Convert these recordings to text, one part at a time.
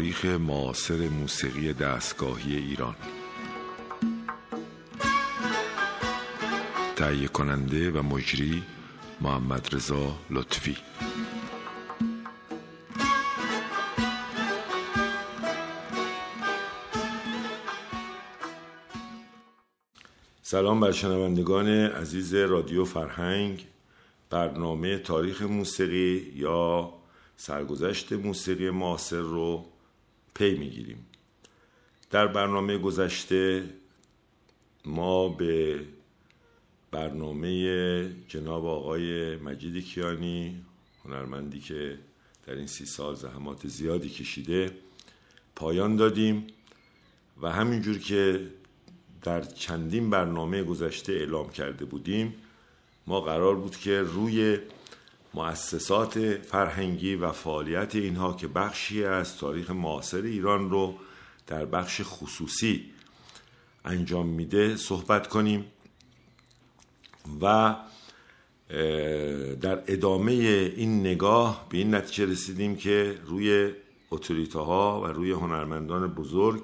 تاریخ معاصر موسیقی دستگاهی ایران. تهیه کننده و مجری محمد رضا لطفی. سلام بر شنوندگان عزیز رادیو فرهنگ. برنامه تاریخ موسیقی یا سرگذشت موسیقی معاصر رو پی می‌گیریم. در برنامه گذشته ما به برنامه جناب آقای مجید کیانی هنرمندی که در این سی سال زحمات زیادی کشیده پایان دادیم و همینجور که در چندین برنامه گذشته اعلام کرده بودیم ما قرار بود که روی مؤسسات فرهنگی و فعالیت اینها که بخشی از تاریخ معاصر ایران رو در بخش خصوصی انجام میده صحبت کنیم و در ادامه این نگاه به این نتیجه رسیدیم که روی اتوریته ها و روی هنرمندان بزرگ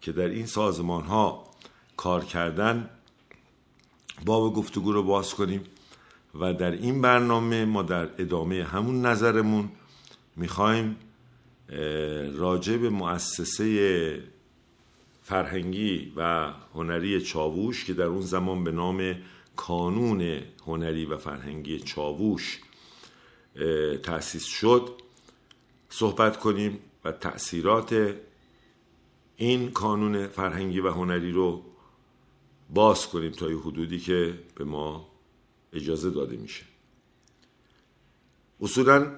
که در این سازمان ها کار کردن باب گفتگو رو باز کنیم. و در این برنامه ما در ادامه همون نظرمون می‌خوایم راجع به مؤسسه فرهنگی و هنری چاووش که در اون زمان به نام کانون هنری و فرهنگی چاووش تأسیس شد صحبت کنیم و تأثیرات این کانون فرهنگی و هنری رو باز کنیم تا یه حدودی که به ما اجازه داده میشه. اصولا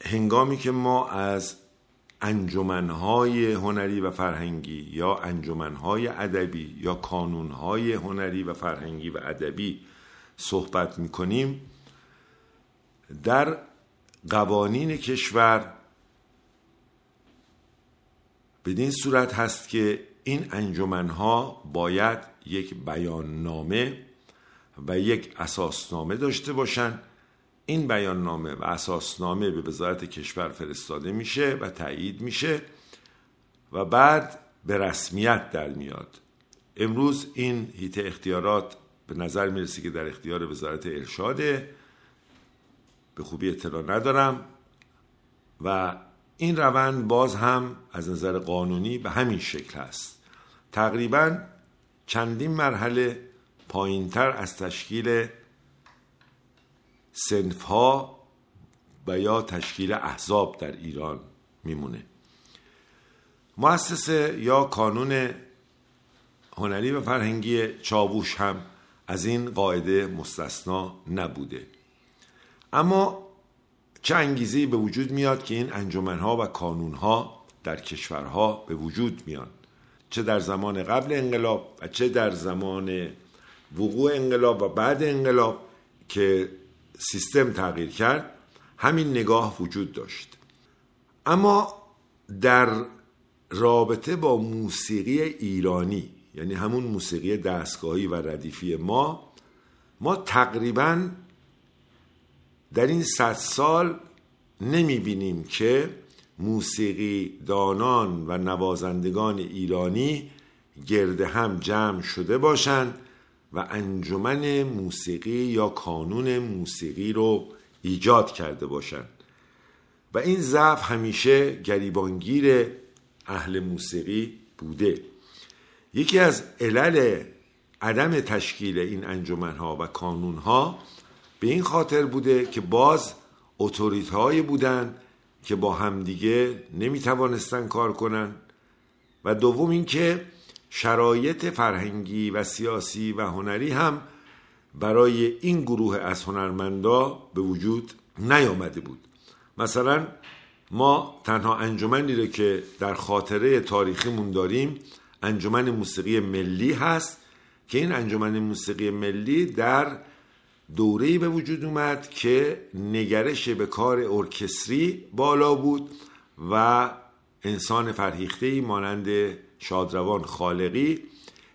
هنگامی که ما از انجمنهای هنری و فرهنگی یا انجمنهای ادبی یا کانونهای هنری و فرهنگی و ادبی صحبت می‌کنیم در قوانین کشور بدین صورت هست که این انجمنها باید یک بیان نامه و یک اساسنامه داشته باشند این بیاننامه و اساسنامه به وزارت کشور فرستاده میشه و تایید میشه و بعد به رسمیت در میاد. امروز این هیته اختیارات به نظر می‌رسه که در اختیار وزارت ارشاده. به خوبی اطلاع ندارم و این روند باز هم از نظر قانونی به همین شکل هست تقریبا چندین مرحله پایینتر از تشکیل سنفها و یا تشکیل احزاب در ایران میمونه. مؤسسه یا کانون هنری و فرهنگی چاووش هم از این قاعده مستثنا نبوده. اما چه انگیزه به وجود میاد که این انجمنها و کانونها در کشورها به وجود میان؟ چه در زمان قبل انقلاب و چه در زمان وقوع انقلاب و بعد انقلاب که سیستم تغییر کرد همین نگاه وجود داشت. اما در رابطه با موسیقی ایرانی یعنی همون موسیقی دستگاهی و ردیفی ما ما تقریبا در این صد سال نمی بینیم که موسیقی دانان و نوازندگان ایرانی گرد هم جمع شده باشند و انجمن موسیقی یا کانون موسیقی رو ایجاد کرده باشند و این ضعف همیشه گریبانگیر اهل موسیقی بوده. یکی از علل عدم تشکیل این انجمنها و کانونها به این خاطر بوده که باز اتوریت های بودن که با همدیگه نمی توانستن کار کنن. و دوم اینکه شرایط فرهنگی و سیاسی و هنری هم برای این گروه از هنرمندا به وجود نیامده بود. مثلا ما تنها انجمنی رو که در خاطره تاریخیمون داریم انجمن موسیقی ملی هست که این انجمن موسیقی ملی در دوره‌ای به وجود اومد که نگرش به کار ارکستری بالا بود و انسان فرهیخته مانند شادروان خالقی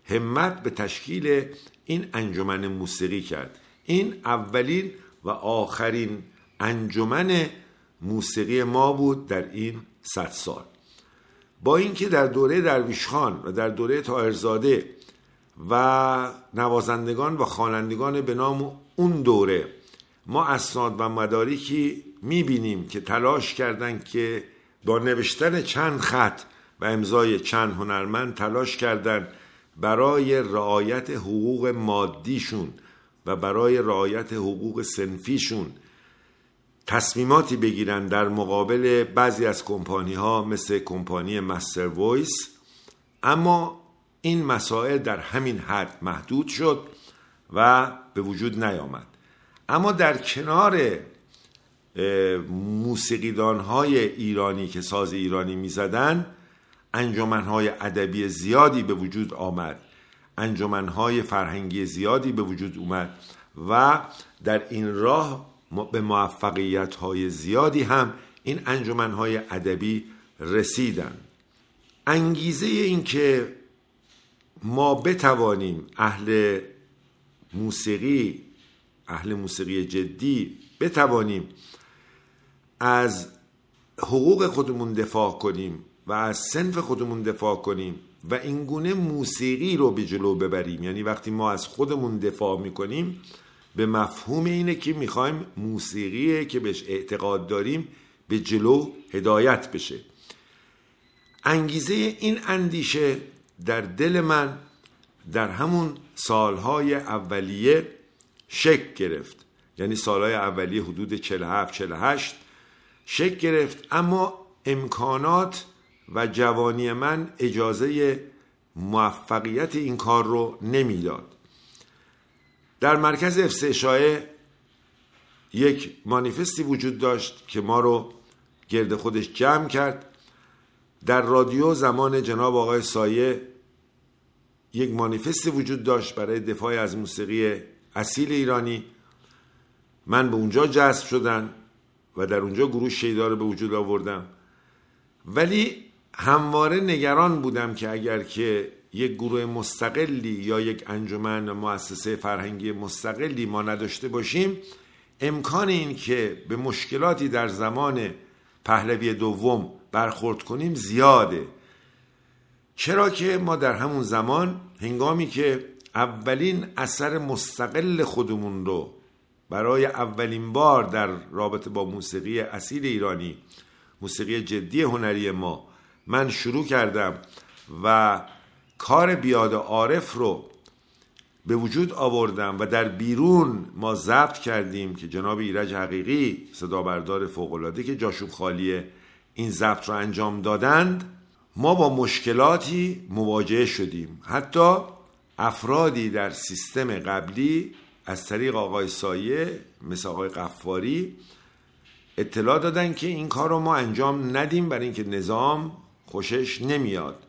همت به تشکیل این انجمن موسیقی کرد. این اولین و آخرین انجمن موسیقی ما بود در این صد سال. با اینکه در دوره درویش خان و در دوره تاهرزاده و نوازندگان و خوانندگان به نام اون دوره ما اسناد و مدارکی می‌بینیم که تلاش کردند که با نوشتن چند خط و امضای چند هنرمند تلاش کردند برای رعایت حقوق مادیشون و برای رعایت حقوق سنفیشون تصمیماتی بگیرن در مقابل بعضی از کمپانی ها مثل کمپانی مستر وایس. اما این مسائل در همین حد محدود شد و به وجود نیامد. اما در کنار موسیقیدان های ایرانی که ساز ایرانی می‌زدن انجمن های ادبی زیادی به وجود آمد. انجمن های فرهنگی زیادی به وجود اومد و در این راه به موفقیت های زیادی هم این انجمن های ادبی رسیدن. انگیزه این که ما بتوانیم اهل موسیقی اهل موسیقی جدی بتوانیم از حقوق خودمون دفاع کنیم و از سنف خودمون دفاع کنیم و اینگونه موسیقی رو به جلو ببریم. یعنی وقتی ما از خودمون دفاع می‌کنیم به مفهوم اینه که می‌خوایم موسیقی که بهش اعتقاد داریم به جلو هدایت بشه. انگیزه این اندیشه در دل من در همون سالهای اولیه شک گرفت. یعنی سالهای اولیه حدود 47 48 شک گرفت. اما امکانات و جوانی من اجازه موفقیت این کار رو نمی‌داد. در مرکز افسه یک مانیفستی وجود داشت که ما رو گرد خودش جمع کرد. در رادیو زمان جناب آقای سایه یک مانیفستی وجود داشت برای دفاع از موسیقی اصیل ایرانی. من به اونجا جذب شدن و در اونجا گروه شیدا به وجود آوردم. ولی همواره نگران بودم که اگر که یک گروه مستقلی یا یک انجمن مؤسسه فرهنگی مستقلی ما نداشته باشیم امکان این که به مشکلاتی در زمان پهلوی دوم برخورد کنیم زیاده. چرا که ما در همون زمان هنگامی که اولین اثر مستقل خودمون رو برای اولین بار در رابطه با موسیقی اصیل ایرانی موسیقی جدی هنری ما من شروع کردم و کار بیاد عارف رو به وجود آوردم و در بیرون ما ضبط کردیم که جناب ایرج حقیقی صدا بردار فوقلاده که جاشون خالیه این ضبط رو انجام دادند. ما با مشکلاتی مواجه شدیم. حتی افرادی در سیستم قبلی از طریق آقای سایه مثل آقای قفاری اطلاع دادن که این کار رو ما انجام ندیم برای اینکه نظام خوشش نمیاد.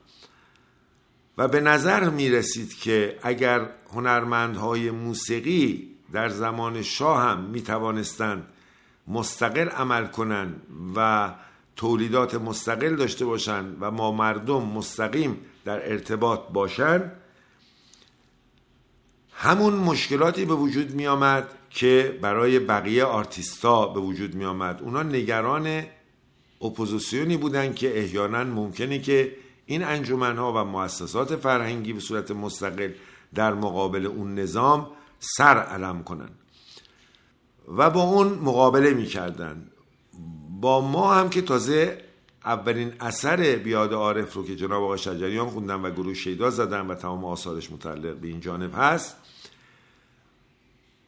و به نظر می رسید که اگر هنرمندهای موسیقی در زمان شاه هم می توانستند مستقل عمل کنند و تولیدات مستقل داشته باشند و با مردم مستقیم در ارتباط باشند همون مشکلاتی به وجود می آمد که برای بقیه آرتیستا به وجود می آمد اونا نگران اپوزیسیونی بودن که احیانا ممکنه که این انجمنها و مؤسسات فرهنگی به صورت مستقل در مقابل اون نظام سر علم کنن. و با اون مقابله می‌کردن. با ما هم که تازه اولین اثر بیاد عارف رو که جناب آقای شجریان خوندن و گروه شیدا زدن و تمام آثارش متعلق به این جانب هست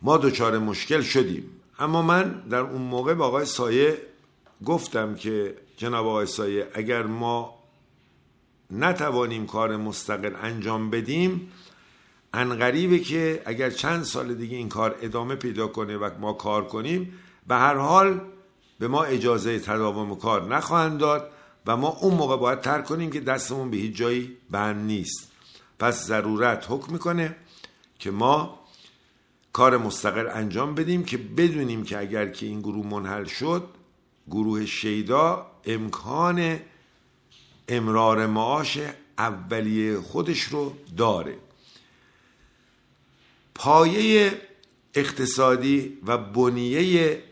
ما دچار مشکل شدیم. اما من در اون موقع به آقای سایه گفتم که جناب آقای اگر ما نتوانیم کار مستقل انجام بدیم انقریبه که اگر چند سال دیگه این کار ادامه پیدا کنه و ما کار کنیم به هر حال به ما اجازه تداوم کار نخواهند داد و ما اون موقع باید ترک کنیم که دستمون به هیچ جایی بند نیست. پس ضرورت حکم می‌کنه که ما کار مستقل انجام بدیم که بدونیم که اگر که این گروه منحل شد گروه شیدا امکان امرار معاش اولیه خودش رو داره. پایه اقتصادی و بنیه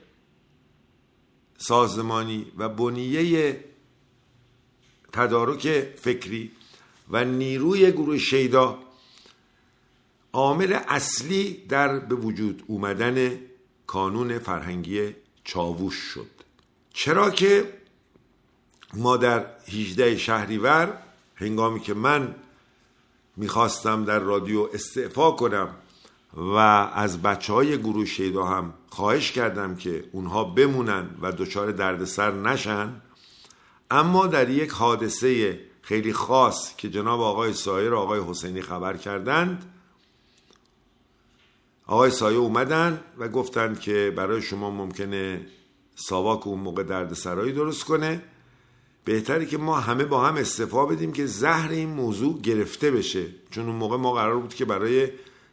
سازمانی و بنیه تدارک فکری و نیروی گروه شیدا عامل اصلی در به وجود اومدن کانون فرهنگی چاووش شد. چرا که ما در 18 شهریور هنگامی که من می‌خواستم در رادیو استعفا کنم و از بچه های گروه شیدا هم خواهش کردم که اونها بمونن و دچار دردسر نشن اما در یک حادثه خیلی خاص که جناب آقای سایر آقای حسینی خبر کردند آقای سایه اومدن و گفتند که برای شما ممکنه ساواک اون موقع دردسرایی درست کنه. بهتری که ما همه با هم استفا بدیم که زهر این موضوع گرفته بشه. چون اون موقع ما قرار بود که برای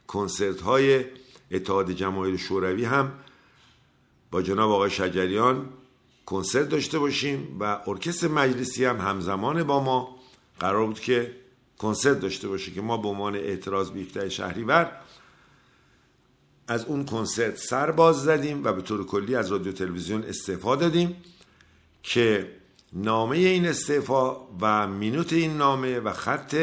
کنسرت های اتحاد جماهیر شوروی هم با جناب آقای شجریان کنسرت داشته باشیم و ارکستر مجلسی هم همزمان با ما قرار بود که کنسرت داشته باشه که ما به عنوان اعتراض به شهریور از اون کنسرت سر باز زدیم و به طور کلی از رادیو تلویزیون استعفا دادیم که نامه این استعفا و مینوت این نامه و خط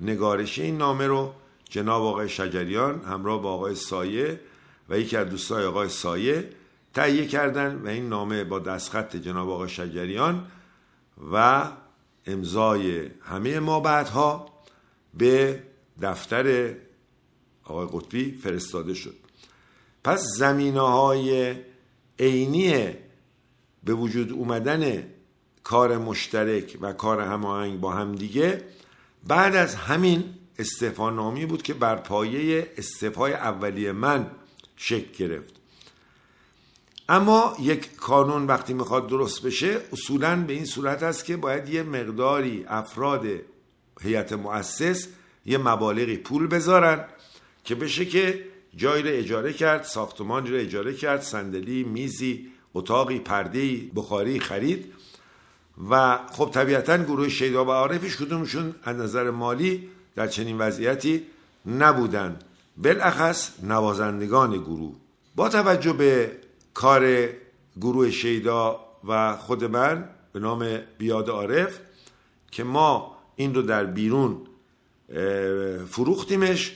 نگارش این نامه رو جناب آقای شجریان همراه با آقای سایه و یکی از دوستای آقای سایه تهیه کردن و این نامه با دستخط جناب آقای شجریان و امضای همه ما بعدها به دفتر آقای قطبی فرستاده شد. پس زمینه های عینی به وجود اومدن کار مشترک و کار هماهنگ با هم دیگه بعد از همین استعفا نامی بود که بر پایه استعفای اولیه من شکل گرفت. اما یک کانون وقتی می‌خواد درست بشه اصولا به این صورت است که باید یه مقداری افراد هیئت مؤسس یه مبالغی پول بذارن که بشه که جایی رو اجاره کرد ساختمانی رو اجاره کرد صندلی میزی اتاقی پرده بخاری خرید. و خب طبیعتا گروه شیدا و عارفش کدومشون از نظر مالی در چنین وضعیتی نبودن. بالاخص نوازندگان گروه. با توجه به کار گروه شیدا و خود من به نام بیاد عارف که ما این رو در بیرون فروختیمش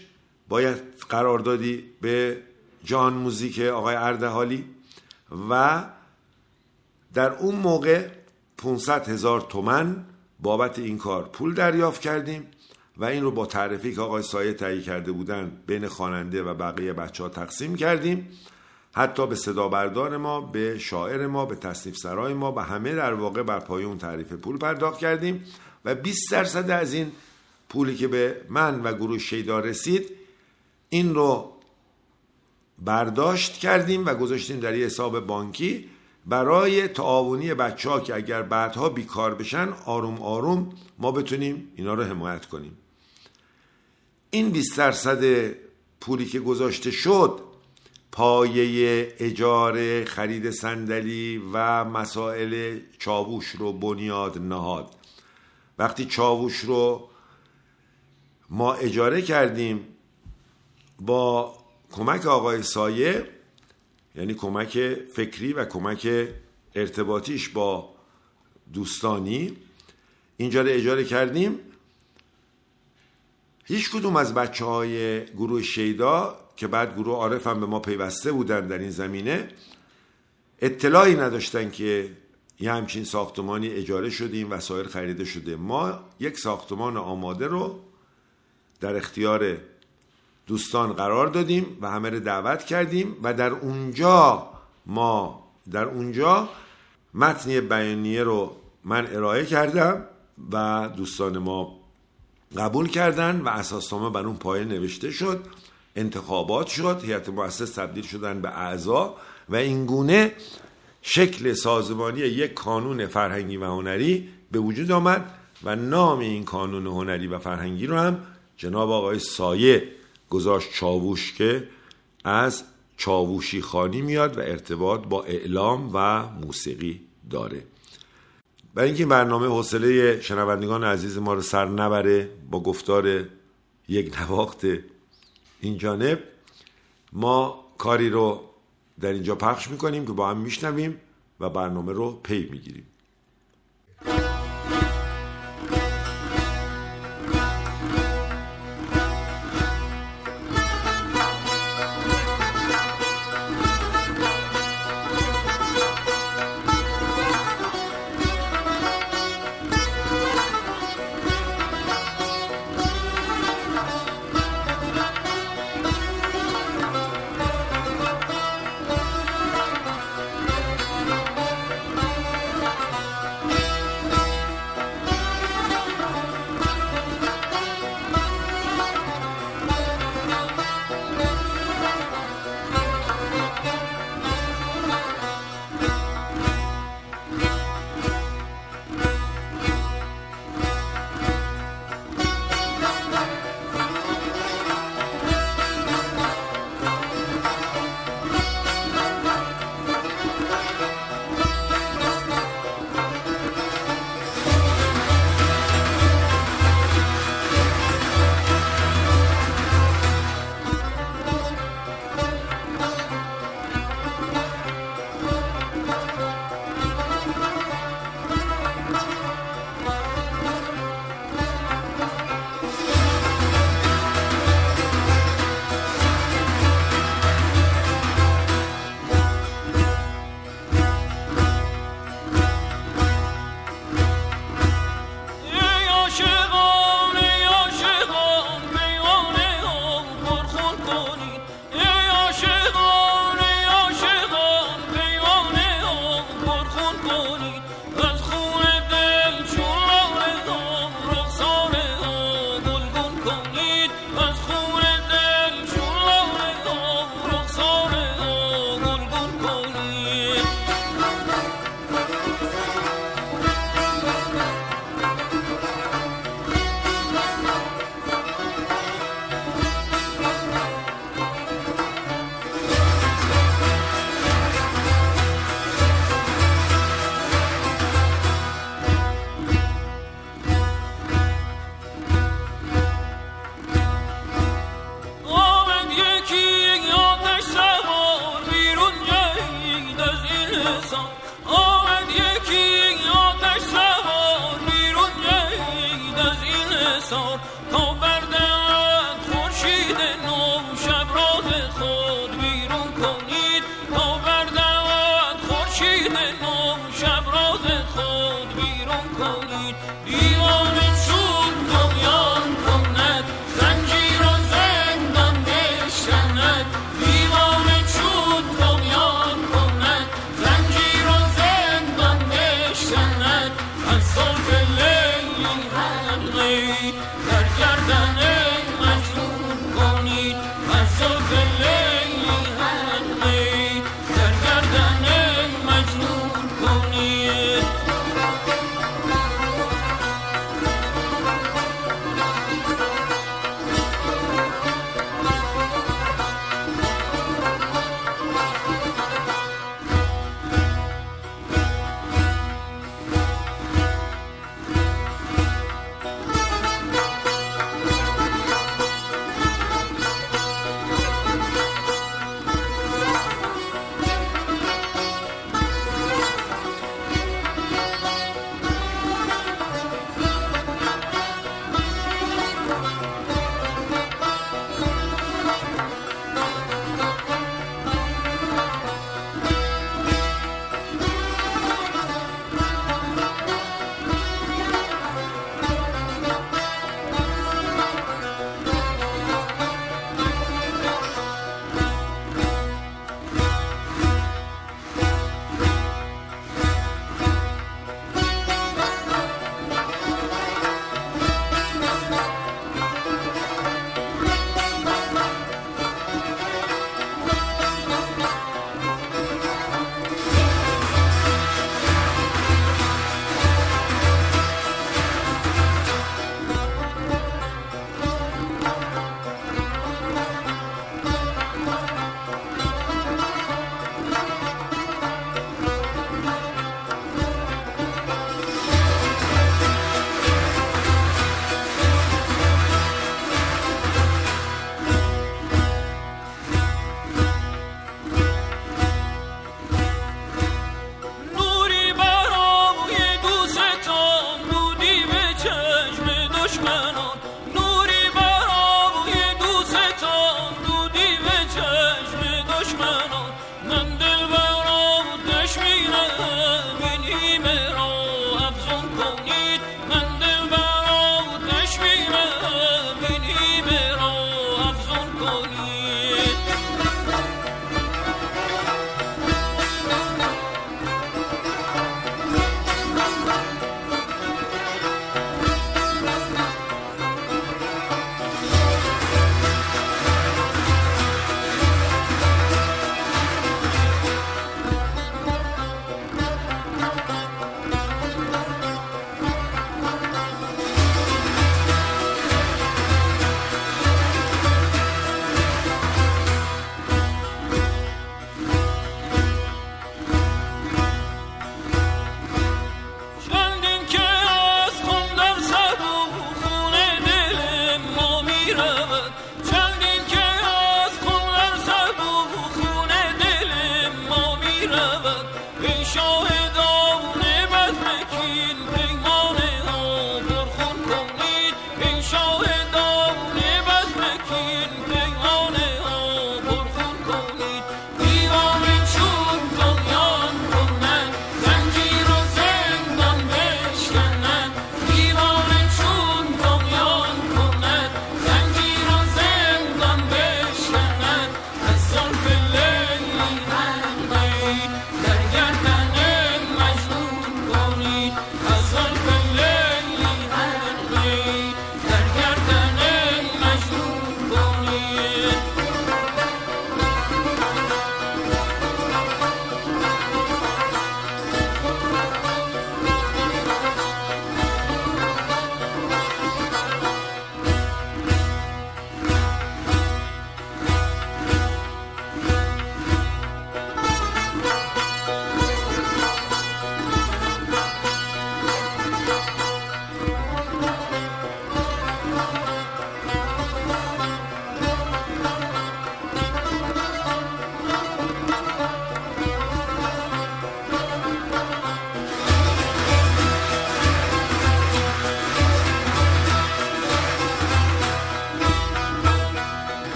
باید قرار دادی به جان موزیک آقای اردهالی و در اون موقع 500 هزار تومن بابت این کار پول دریافت کردیم و این رو با تعریفی که آقای سایه تهیه کرده بودن بین خواننده و بقیه بچه ها تقسیم کردیم. حتی به صدا بردار ما به شاعر ما به تصنیف سرای ما و همه در واقع بر پای اون تعریف پول پرداخت کردیم و 20 درصد از این پولی که به من و گروه شیدا رسید این رو برداشت کردیم و گذاشتیم در یه حساب بانکی برای تعاونی بچه ها که اگر بعدها بیکار بشن آروم آروم ما بتونیم اینا رو حمایت کنیم. این 20 درصد پولی که گذاشته شد پایه اجاره خرید صندلی و مسائل چاووش رو بنیاد نهاد. وقتی چاووش رو ما اجاره کردیم با کمک آقای سایه یعنی کمک فکری و کمک ارتباطیش با دوستانی اینجا رو اجاره کردیم. هیچ کدوم از بچه های گروه شیدا که بعد گروه عارف هم به ما پیوسته بودن در این زمینه اطلاعی نداشتن که یه همچین ساختمانی اجاره شدیم وسایل خریده شده. ما یک ساختمان آماده رو در اختیار دوستان قرار دادیم و همه رو دعوت کردیم و در اونجا ما در اونجا متنی بیانیه رو من ارائه کردم و دوستان ما قبول کردن و اساسنامه بر اون پایه نوشته شد انتخابات شد هیئت مؤسس تبدیل شدن به اعضا و اینگونه شکل سازمانی یک کانون فرهنگی و هنری به وجود آمد و نام این کانون هنری و فرهنگی رو هم جناب آقای سایه گذاشت چاووش که از چاووشی خانی میاد و ارتباط با اعلام و موسیقی داره. برای اینکه برنامه حوصله شنوندگان عزیز ما رو سر نبره با گفتار یک نواخت این جانب ما کاری رو در اینجا پخش می‌کنیم که با هم میشنویم و برنامه رو پی می‌گیریم.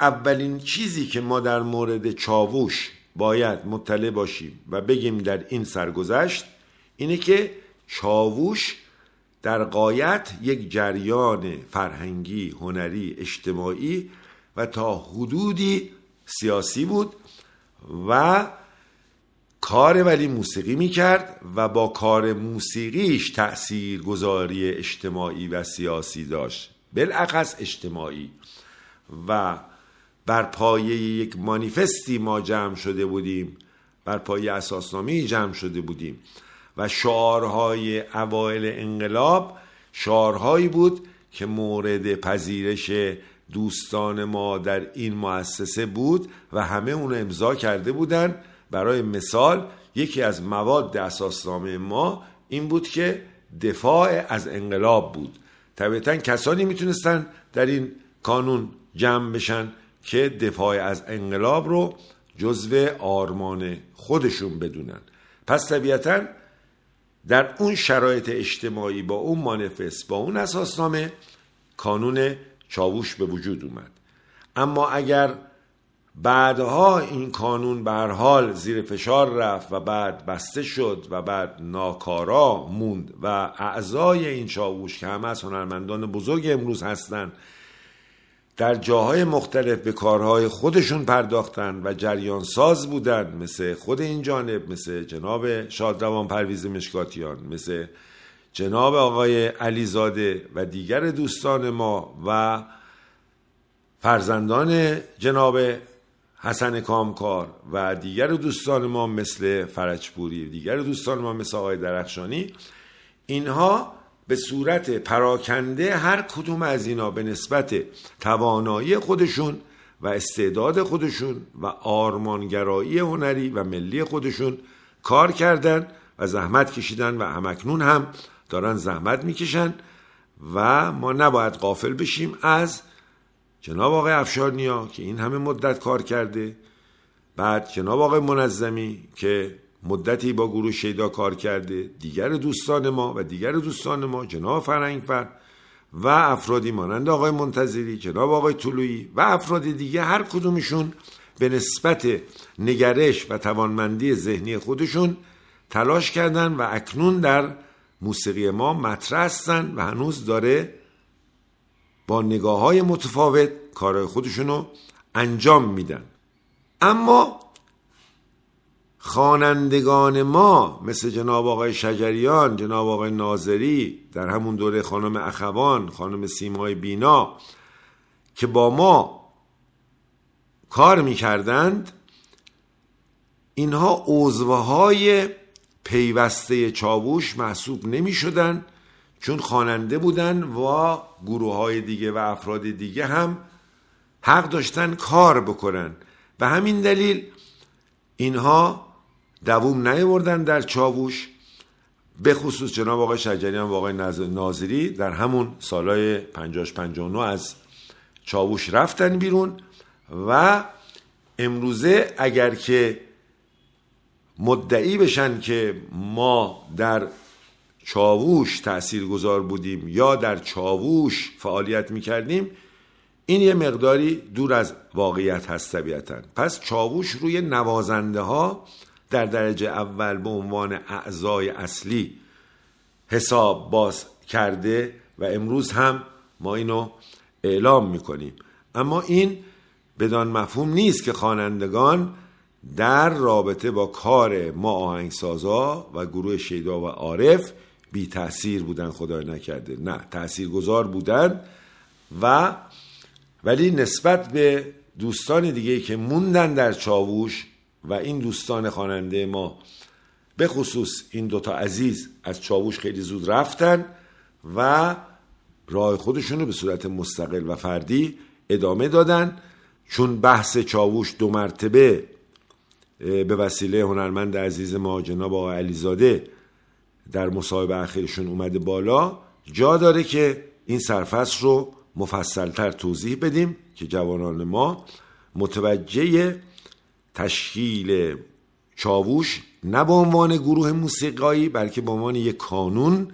اولین چیزی که ما در مورد چاووش باید مطلع باشیم و بگیم در این سرگذشت اینه که چاووش در قایت یک جریان فرهنگی، هنری، اجتماعی و تا حدودی سیاسی بود و کار ولی موسیقی می‌کرد و با کار موسیقیش تأثیر گذاری اجتماعی و سیاسی داشت بالاخص اجتماعی و بر پایه یک مانیفستی ما جمع شده بودیم بر پایه اساسنامه جمع شده بودیم و شعارهای اوایل انقلاب شعارهایی بود که مورد پذیرش دوستان ما در این مؤسسه بود و همه اونو امضا کرده بودن. برای مثال یکی از مواد اساسنامه ما این بود که دفاع از انقلاب بود. طبیعتا کسانی می‌تونستن در این کانون جمع بشن. که دفاع از انقلاب رو جزو آرمان خودشون بدونن. پس طبیعتا در اون شرایط اجتماعی با اون مانفست با اون اساسنامه کانون چاووش به وجود اومد. اما اگر بعدها این کانون به حال زیر فشار رفت و بعد بسته شد و بعد ناکارا موند و اعضای این چاووش که همه از هنرمندان بزرگ امروز هستند در جاهای مختلف به کارهای خودشون پرداختن و جریان ساز بودن مثل خود این جانب مثل جناب شادروان پرویز مشکاتیان مثل جناب آقای علیزاده و دیگر دوستان ما و فرزندان جناب حسن کامکار و دیگر دوستان ما مثل فرجپوری دیگر دوستان ما مثل آقای درخشانی. اینها به صورت پراکنده هر کدوم از اینا به نسبت توانایی خودشون و استعداد خودشون و آرمانگرایی هنری و ملی خودشون کار کردن و زحمت کشیدن و همکنون هم دارن زحمت می‌کشن و ما نباید قافل بشیم از جناب آقای افشارنیا که این همه مدت کار کرده بعد جناب آقای منظمی که مدتی با گروه شیدا کار کرده دیگر دوستان ما و دیگر دوستان ما جناب فرنگفر و افرادی مانند آقای منتظری جناب آقای طلویی و افراد دیگه هر کدومشون به نسبت نگرش و توانمندی ذهنی خودشون تلاش کردن و اکنون در موسیقی ما مطرح هستن و هنوز داره با نگاه های متفاوت کارهای خودشونو انجام میدن. اما خوانندگان ما مثل جناب آقای شجریان جناب آقای ناظری در همون دوره خانم اخوان خانم سیمای بینا که با ما کار می‌کردند اینها عضوه های پیوسته چاووش محسوب نمی شدن چون خواننده بودن و گروه های دیگه و افراد دیگه هم حق داشتن کار بکنن. به همین دلیل اینها دووم نیاوردن در چاووش به خصوص جناب آقای شجریان و آقای ناظری در همون سالهای 50 59 از چاووش رفتن بیرون و امروزه اگر که مدعی بشن که ما در چاووش تأثیر گذار بودیم یا در چاووش فعالیت می‌کردیم این یه مقداری دور از واقعیت هست طبیعتا. پس چاووش روی نوازنده ها در درجه اول به عنوان اعضای اصلی حساب باز کرده و امروز هم ما اینو اعلام می‌کنیم. اما این بدان مفهوم نیست که خوانندگان در رابطه با کار ما آهنگسازا و گروه شیدا و عارف بی تاثیر بودن خدای نکرده. نه تأثیر گذار بودن و ولی نسبت به دوستان دیگه که موندن در چاووش و این دوستان خواننده ما به خصوص این دوتا عزیز از چاووش خیلی زود رفتن و راه خودشون رو به صورت مستقل و فردی ادامه دادن. چون بحث چاووش دو مرتبه به وسیله هنرمند عزیز ما جناب آقای علیزاده در مصاحبه اخیرشون اومده بالا جا داره که این سرفصل رو مفصلتر توضیح بدیم که جوانان ما متوجه تشکیل چاووش نه به عنوان گروه موسیقایی بلکه به عنوان یک کانون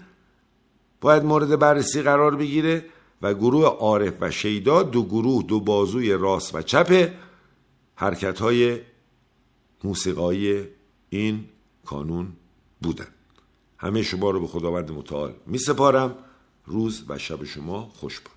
باید مورد بررسی قرار بگیره و گروه عارف و شیدا دو گروه دو بازوی راست و چپ حرکت های موسیقایی این کانون بودن. همه شما رو به خداوند متعال می سپارم روز و شب شما خوش باد.